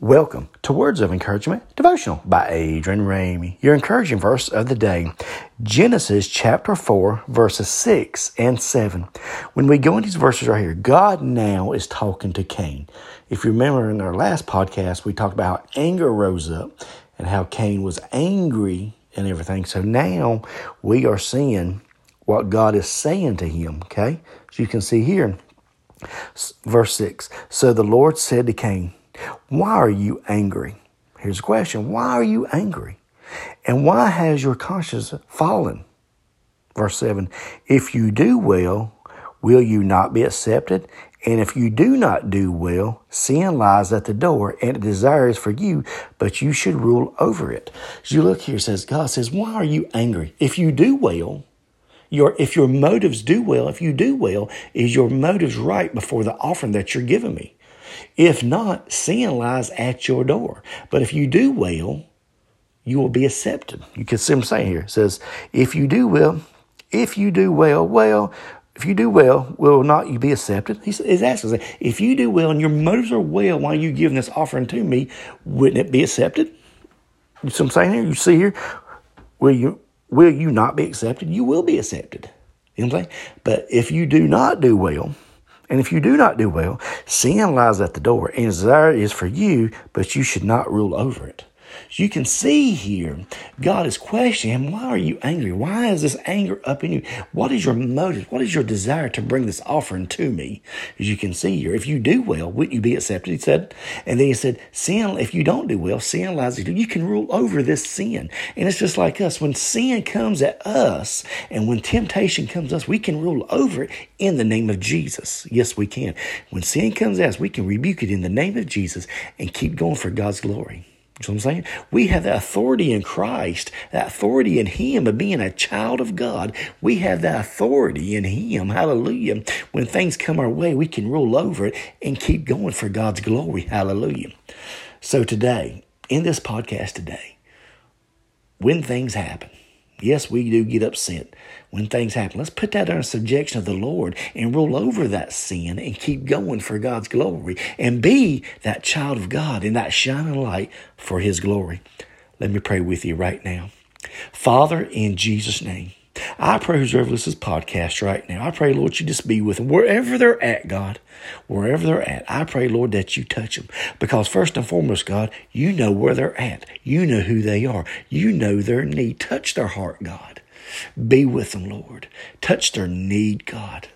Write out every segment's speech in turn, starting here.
Welcome to Words of Encouragement devotional by Adrian Ramey. Your encouraging verse of the day, Genesis chapter 4, verses 6 and 7. When we go into these verses right here, God now is talking to Cain. If you remember in our last podcast, we talked about how anger rose up and how Cain was angry and everything. So now we are seeing what God is saying to him, okay? As you can see here, verse 6. So the Lord said to Cain, why are you angry? Here's the question Why are you angry? And why has your conscience fallen? Verse 7 If you do well, will you not be accepted? And if you do not do well, sin lies at the door and it desires for you, but you should rule over it. As you look here, says God says, Why are you angry? If you do well, your if your motives do well, if you do well, is your motives right before the offering that you're giving me? If not, sin lies at your door. But if you do well, you will be accepted. You can see what I'm saying here. It says, if you do well, if you do well, well, if you do well, will not you be accepted? He's, he's asking, if you do well and your motives are well while you giving this offering to me, wouldn't it be accepted? You see what I'm saying here? You see here, will you will you not be accepted? You will be accepted. You know what I'm saying? But if you do not do well, and if you do not do well, sin lies at the door, and desire is for you, but you should not rule over it. You can see here, God is questioning him. Why are you angry? Why is this anger up in you? What is your motive? What is your desire to bring this offering to me? As you can see here, if you do well, wouldn't you be accepted? He said. And then he said, sin, if you don't do well, sin lies you. You can rule over this sin. And it's just like us. When sin comes at us and when temptation comes us, we can rule over it in the name of Jesus. Yes, we can. When sin comes at us, we can rebuke it in the name of Jesus and keep going for God's glory. You know what I'm saying? We have the authority in Christ, that authority in Him of being a child of God. We have that authority in Him. Hallelujah. When things come our way, we can rule over it and keep going for God's glory. Hallelujah. So today, in this podcast today, when things happen, Yes, we do get upset when things happen. Let's put that under subjection of the Lord and roll over that sin and keep going for God's glory and be that child of God in that shining light for His glory. Let me pray with you right now. Father, in Jesus' name, I pray whoever listens to this podcast right now, I pray, Lord, you just be with them wherever they're at, God. Wherever they're at, I pray, Lord, that you touch them. Because first and foremost, God, you know where they're at. You know who they are. You know their need. Touch their heart, God. Be with them, Lord. Touch their need, God.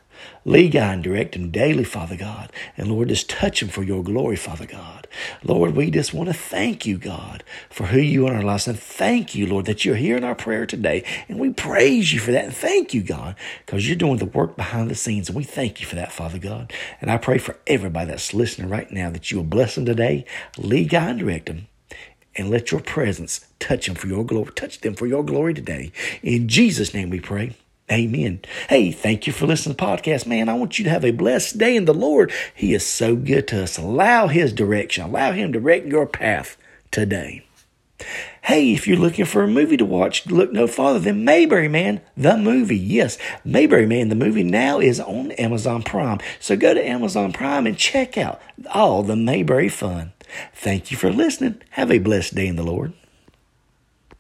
Lead, guide, and direct him daily, Father God. And Lord, just touch him for your glory, Father God. Lord, we just want to thank you, God, for who you are in our lives. And thank you, Lord, that you're hearing our prayer today. And we praise you for that. And thank you, God, because you're doing the work behind the scenes. And we thank you for that, Father God. And I pray for everybody that's listening right now that you will bless them today, lead, guide, and direct them and let your presence touch them for your glory. Touch them for your glory today. In Jesus' name we pray. Amen. Hey, thank you for listening to the podcast. Man, I want you to have a blessed day in the Lord. He is so good to us. Allow His direction, allow Him to direct your path today. Hey, if you're looking for a movie to watch, look no farther than Mayberry Man, the movie. Yes, Mayberry Man, the movie now is on Amazon Prime. So go to Amazon Prime and check out all the Mayberry fun. Thank you for listening. Have a blessed day in the Lord.